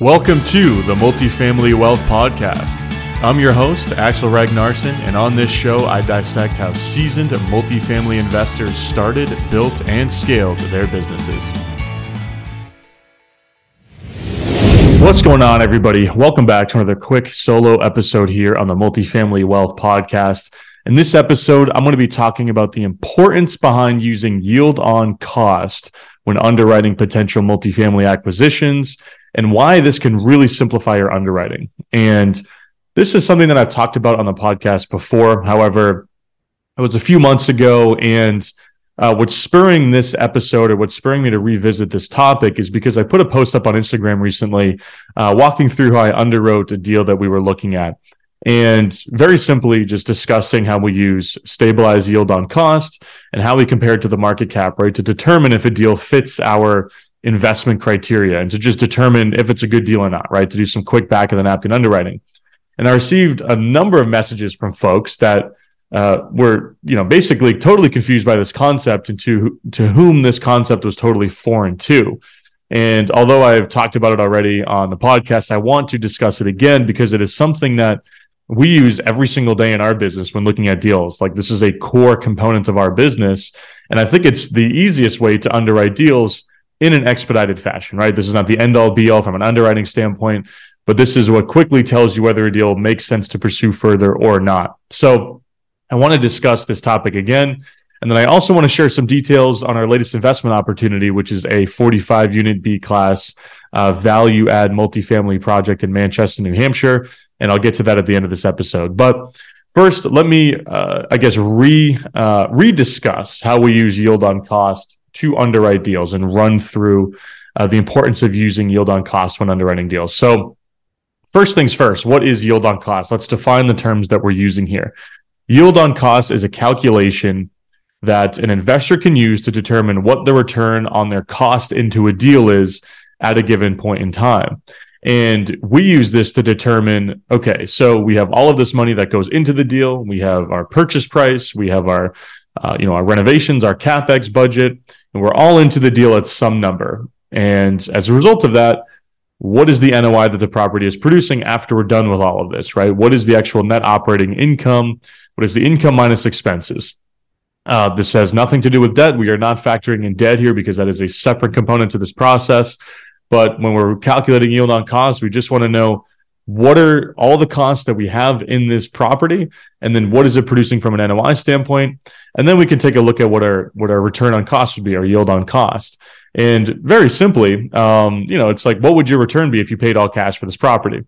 Welcome to the Multifamily Wealth Podcast. I'm your host, Axel Ragnarsson, and on this show, I dissect how seasoned multifamily investors started, built, and scaled their businesses. What's going on, everybody? Welcome back to another quick solo episode here on the Multifamily Wealth Podcast. In this episode, I'm going to be talking about the importance behind using yield on cost when underwriting potential multifamily acquisitions and why this can really simplify your underwriting. And this is something that I've talked about on the podcast before. However, it was a few months ago, and uh, what's spurring this episode or what's spurring me to revisit this topic is because I put a post up on Instagram recently uh, walking through how I underwrote a deal that we were looking at. And very simply, just discussing how we use stabilized yield on cost and how we compare it to the market cap, rate To determine if a deal fits our investment criteria and to just determine if it's a good deal or not, right? To do some quick back of the napkin underwriting. And I received a number of messages from folks that uh, were, you know, basically totally confused by this concept and to, to whom this concept was totally foreign to. And although I've talked about it already on the podcast, I want to discuss it again because it is something that we use every single day in our business when looking at deals. Like this is a core component of our business. And I think it's the easiest way to underwrite deals in an expedited fashion, right? This is not the end all be all from an underwriting standpoint, but this is what quickly tells you whether a deal makes sense to pursue further or not. So I want to discuss this topic again. And then I also want to share some details on our latest investment opportunity, which is a 45 unit B class uh, value add multifamily project in Manchester, New Hampshire. And I'll get to that at the end of this episode. But first, let me, uh, I guess, re uh, rediscuss how we use yield on cost to underwrite deals and run through uh, the importance of using yield on cost when underwriting deals. So, first things first, what is yield on cost? Let's define the terms that we're using here. Yield on cost is a calculation that an investor can use to determine what the return on their cost into a deal is at a given point in time. And we use this to determine okay, so we have all of this money that goes into the deal. We have our purchase price, we have our uh, you know, our renovations, our capex budget, and we're all into the deal at some number. And as a result of that, what is the NOI that the property is producing after we're done with all of this, right? What is the actual net operating income? What is the income minus expenses? Uh, this has nothing to do with debt. We are not factoring in debt here because that is a separate component to this process. But when we're calculating yield on cost, we just want to know what are all the costs that we have in this property and then what is it producing from an NOI standpoint? And then we can take a look at what our what our return on cost would be our yield on cost. And very simply um, you know it's like what would your return be if you paid all cash for this property?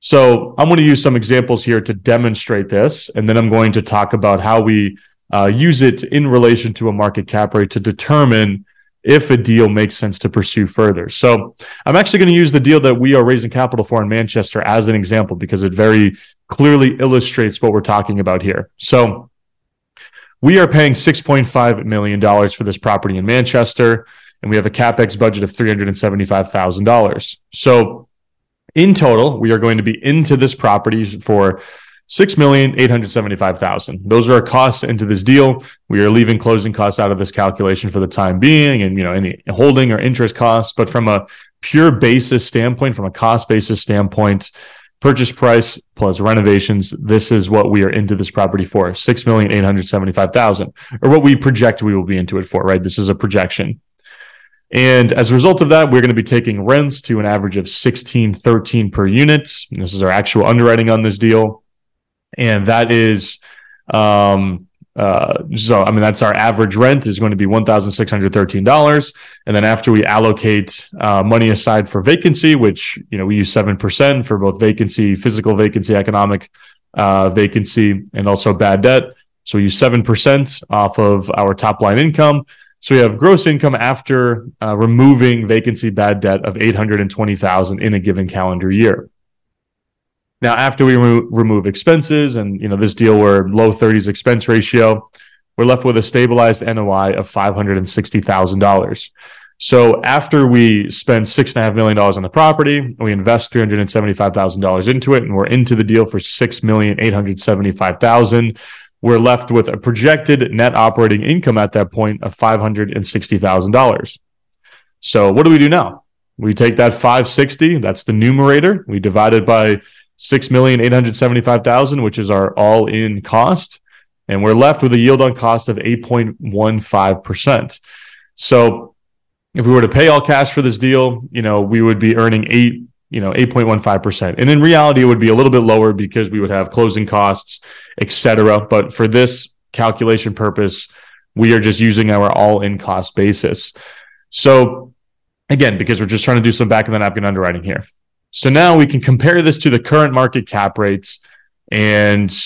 So I'm going to use some examples here to demonstrate this and then I'm going to talk about how we uh, use it in relation to a market cap rate to determine if a deal makes sense to pursue further. So I'm actually going to use the deal that we are raising capital for in Manchester as an example because it very clearly illustrates what we're talking about here. So we are paying $6.5 million for this property in Manchester, and we have a capex budget of $375,000. So in total, we are going to be into this property for Six million eight hundred seventy-five thousand. Those are our costs into this deal. We are leaving closing costs out of this calculation for the time being, and you know any holding or interest costs. But from a pure basis standpoint, from a cost basis standpoint, purchase price plus renovations, this is what we are into this property for: six million eight hundred seventy-five thousand, or what we project we will be into it for. Right? This is a projection. And as a result of that, we're going to be taking rents to an average of 16, 13 per unit. This is our actual underwriting on this deal and that is um uh, so I mean that's our average rent is going to be one thousand six hundred thirteen dollars, and then after we allocate uh, money aside for vacancy, which you know we use seven percent for both vacancy, physical vacancy, economic uh, vacancy, and also bad debt. So we use seven percent off of our top line income. So we have gross income after uh, removing vacancy, bad debt of eight hundred and twenty thousand in a given calendar year. Now, after we remo- remove expenses and you know this deal we're low 30s expense ratio, we're left with a stabilized NOI of $560,000. So after we spend six and a half million dollars on the property, we invest three hundred and seventy-five thousand dollars into it, and we're into the deal for six million eight hundred seventy-five thousand. We're left with a projected net operating income at that point of five hundred and sixty thousand dollars. So what do we do now? We take that 560, that's the numerator. We divide it by 6,875,000, which is our all in cost. And we're left with a yield on cost of 8.15%. So if we were to pay all cash for this deal, you know, we would be earning eight, you know, 8.15%. And in reality, it would be a little bit lower because we would have closing costs, et cetera. But for this calculation purpose, we are just using our all in cost basis. So again, because we're just trying to do some back of the napkin underwriting here. So now we can compare this to the current market cap rates and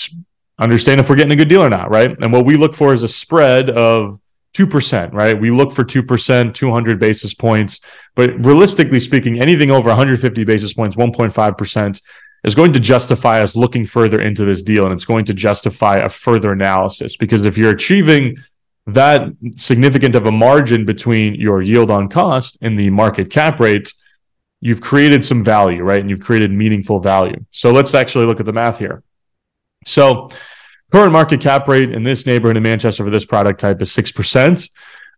understand if we're getting a good deal or not, right? And what we look for is a spread of 2%, right? We look for 2%, 200 basis points. But realistically speaking, anything over 150 basis points, 1.5%, is going to justify us looking further into this deal. And it's going to justify a further analysis because if you're achieving that significant of a margin between your yield on cost and the market cap rate, you've created some value, right? And you've created meaningful value. So let's actually look at the math here. So current market cap rate in this neighborhood in Manchester for this product type is 6%.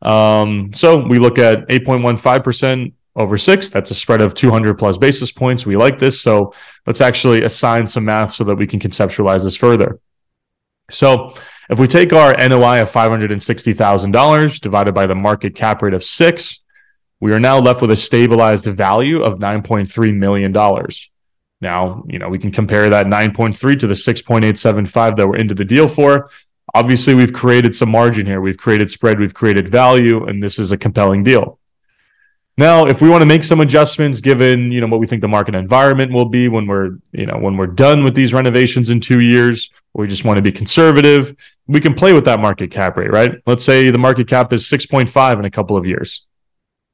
Um, so we look at 8.15% over six. That's a spread of 200 plus basis points. We like this. So let's actually assign some math so that we can conceptualize this further. So if we take our NOI of $560,000 divided by the market cap rate of six, we are now left with a stabilized value of $9.3 million. Now, you know, we can compare that 9.3 to the 6.875 that we're into the deal for. Obviously, we've created some margin here. We've created spread, we've created value, and this is a compelling deal. Now, if we want to make some adjustments given, you know, what we think the market environment will be when we're, you know, when we're done with these renovations in 2 years, we just want to be conservative, we can play with that market cap rate, right? Let's say the market cap is 6.5 in a couple of years.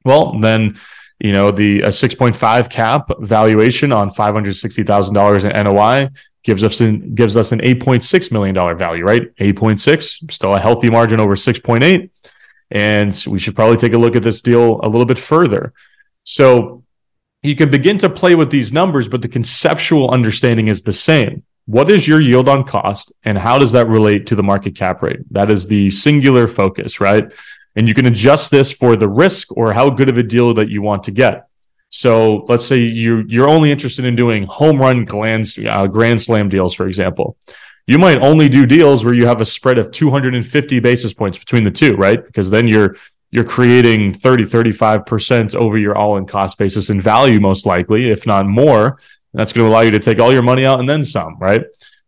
Well, then, you know, the a 6.5 cap valuation on $560,000 in NOI gives us an, gives us an 8.6 million dollar value, right? 8.6, still a healthy margin over 6.8 and we should probably take a look at this deal a little bit further. So you can begin to play with these numbers, but the conceptual understanding is the same. What is your yield on cost and how does that relate to the market cap rate? That is the singular focus, right? And you can adjust this for the risk or how good of a deal that you want to get. So let's say you you're only interested in doing home run grand, uh, grand slam deals, for example you might only do deals where you have a spread of 250 basis points between the two, right? Because then you're you're creating 30 35% over your all-in cost basis in value most likely, if not more. That's going to allow you to take all your money out and then some, right?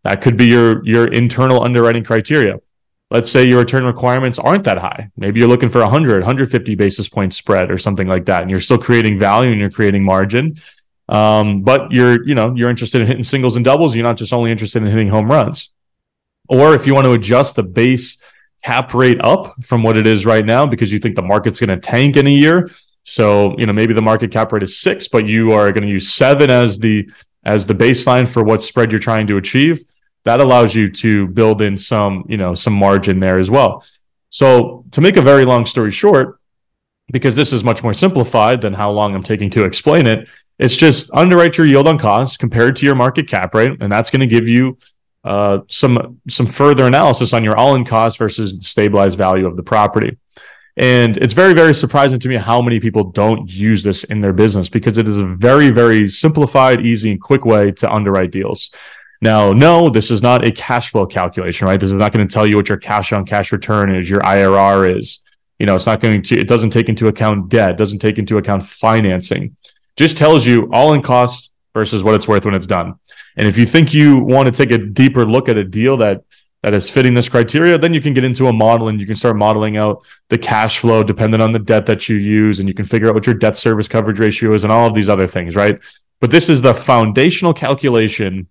That could be your your internal underwriting criteria. Let's say your return requirements aren't that high. Maybe you're looking for 100, 150 basis point spread or something like that and you're still creating value and you're creating margin. Um, but you're, you know, you're interested in hitting singles and doubles. You're not just only interested in hitting home runs. Or if you want to adjust the base cap rate up from what it is right now because you think the market's going to tank in a year. So, you know, maybe the market cap rate is six, but you are going to use seven as the as the baseline for what spread you're trying to achieve. That allows you to build in some, you know, some margin there as well. So to make a very long story short, because this is much more simplified than how long I'm taking to explain it, it's just underwrite your yield on cost compared to your market cap rate, and that's going to give you uh, some some further analysis on your all-in cost versus the stabilized value of the property. And it's very, very surprising to me how many people don't use this in their business because it is a very, very simplified, easy, and quick way to underwrite deals. Now, no, this is not a cash flow calculation, right? This is not going to tell you what your cash on cash return is, your IRR is. You know, it's not going to, it doesn't take into account debt, doesn't take into account financing just tells you all in cost versus what it's worth when it's done. And if you think you want to take a deeper look at a deal that that is fitting this criteria, then you can get into a model and you can start modeling out the cash flow dependent on the debt that you use, and you can figure out what your debt service coverage ratio is and all of these other things, right? But this is the foundational calculation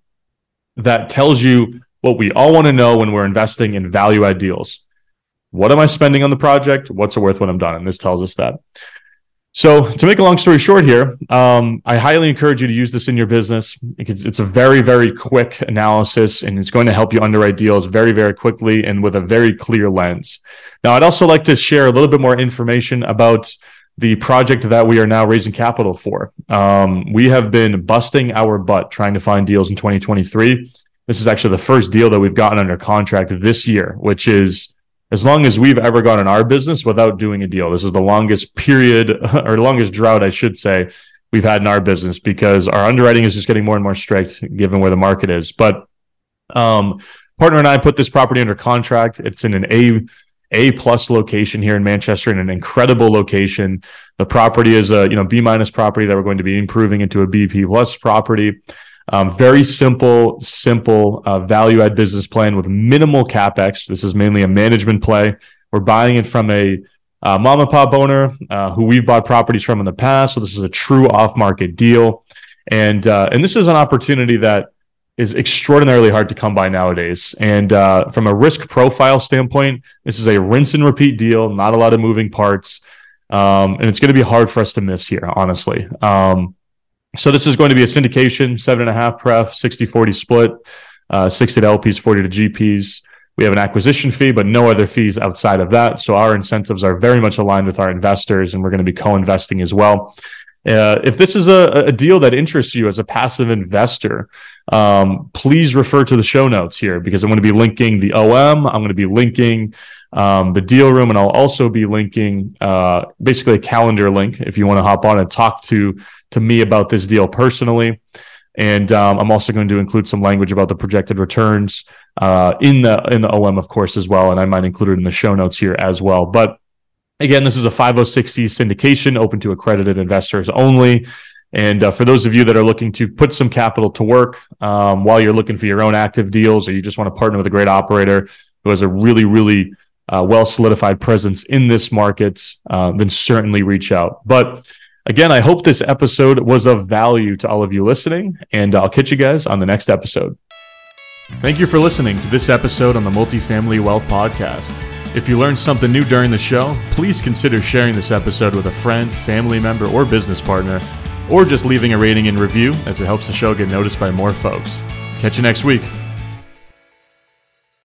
that tells you what we all want to know when we're investing in value add deals. What am I spending on the project? What's it worth when I'm done? And this tells us that. So, to make a long story short here, um, I highly encourage you to use this in your business it's a very, very quick analysis and it's going to help you underwrite deals very, very quickly and with a very clear lens. Now, I'd also like to share a little bit more information about the project that we are now raising capital for. Um, we have been busting our butt trying to find deals in 2023. This is actually the first deal that we've gotten under contract this year, which is as long as we've ever gone in our business without doing a deal. This is the longest period or longest drought, I should say, we've had in our business because our underwriting is just getting more and more strict given where the market is. But um, partner and I put this property under contract. It's in an A a plus location here in Manchester in an incredible location. The property is a you know B minus property that we're going to be improving into a BP plus property. Um, very simple, simple uh, value add business plan with minimal capex. This is mainly a management play. We're buying it from a uh, mom and pop owner uh, who we've bought properties from in the past. So this is a true off market deal, and uh, and this is an opportunity that is extraordinarily hard to come by nowadays. And uh, from a risk profile standpoint, this is a rinse and repeat deal, not a lot of moving parts. Um, and it's going to be hard for us to miss here, honestly. Um, so this is going to be a syndication, seven and a half pref, 60 40 split, uh, 60 to LPs, 40 to GPs. We have an acquisition fee, but no other fees outside of that. So our incentives are very much aligned with our investors, and we're going to be co investing as well. Uh, if this is a, a, deal that interests you as a passive investor, um, please refer to the show notes here because I'm going to be linking the OM. I'm going to be linking um, the deal room, and I'll also be linking uh, basically a calendar link if you want to hop on and talk to to me about this deal personally. And um, I'm also going to include some language about the projected returns uh, in the in the OM, of course, as well. And I might include it in the show notes here as well. But Again, this is a 506c syndication open to accredited investors only. And uh, for those of you that are looking to put some capital to work um, while you're looking for your own active deals, or you just want to partner with a great operator who has a really, really uh, well solidified presence in this market, uh, then certainly reach out. But again, I hope this episode was of value to all of you listening, and I'll catch you guys on the next episode. Thank you for listening to this episode on the Multifamily Wealth Podcast. If you learned something new during the show, please consider sharing this episode with a friend, family member, or business partner, or just leaving a rating and review as it helps the show get noticed by more folks. Catch you next week.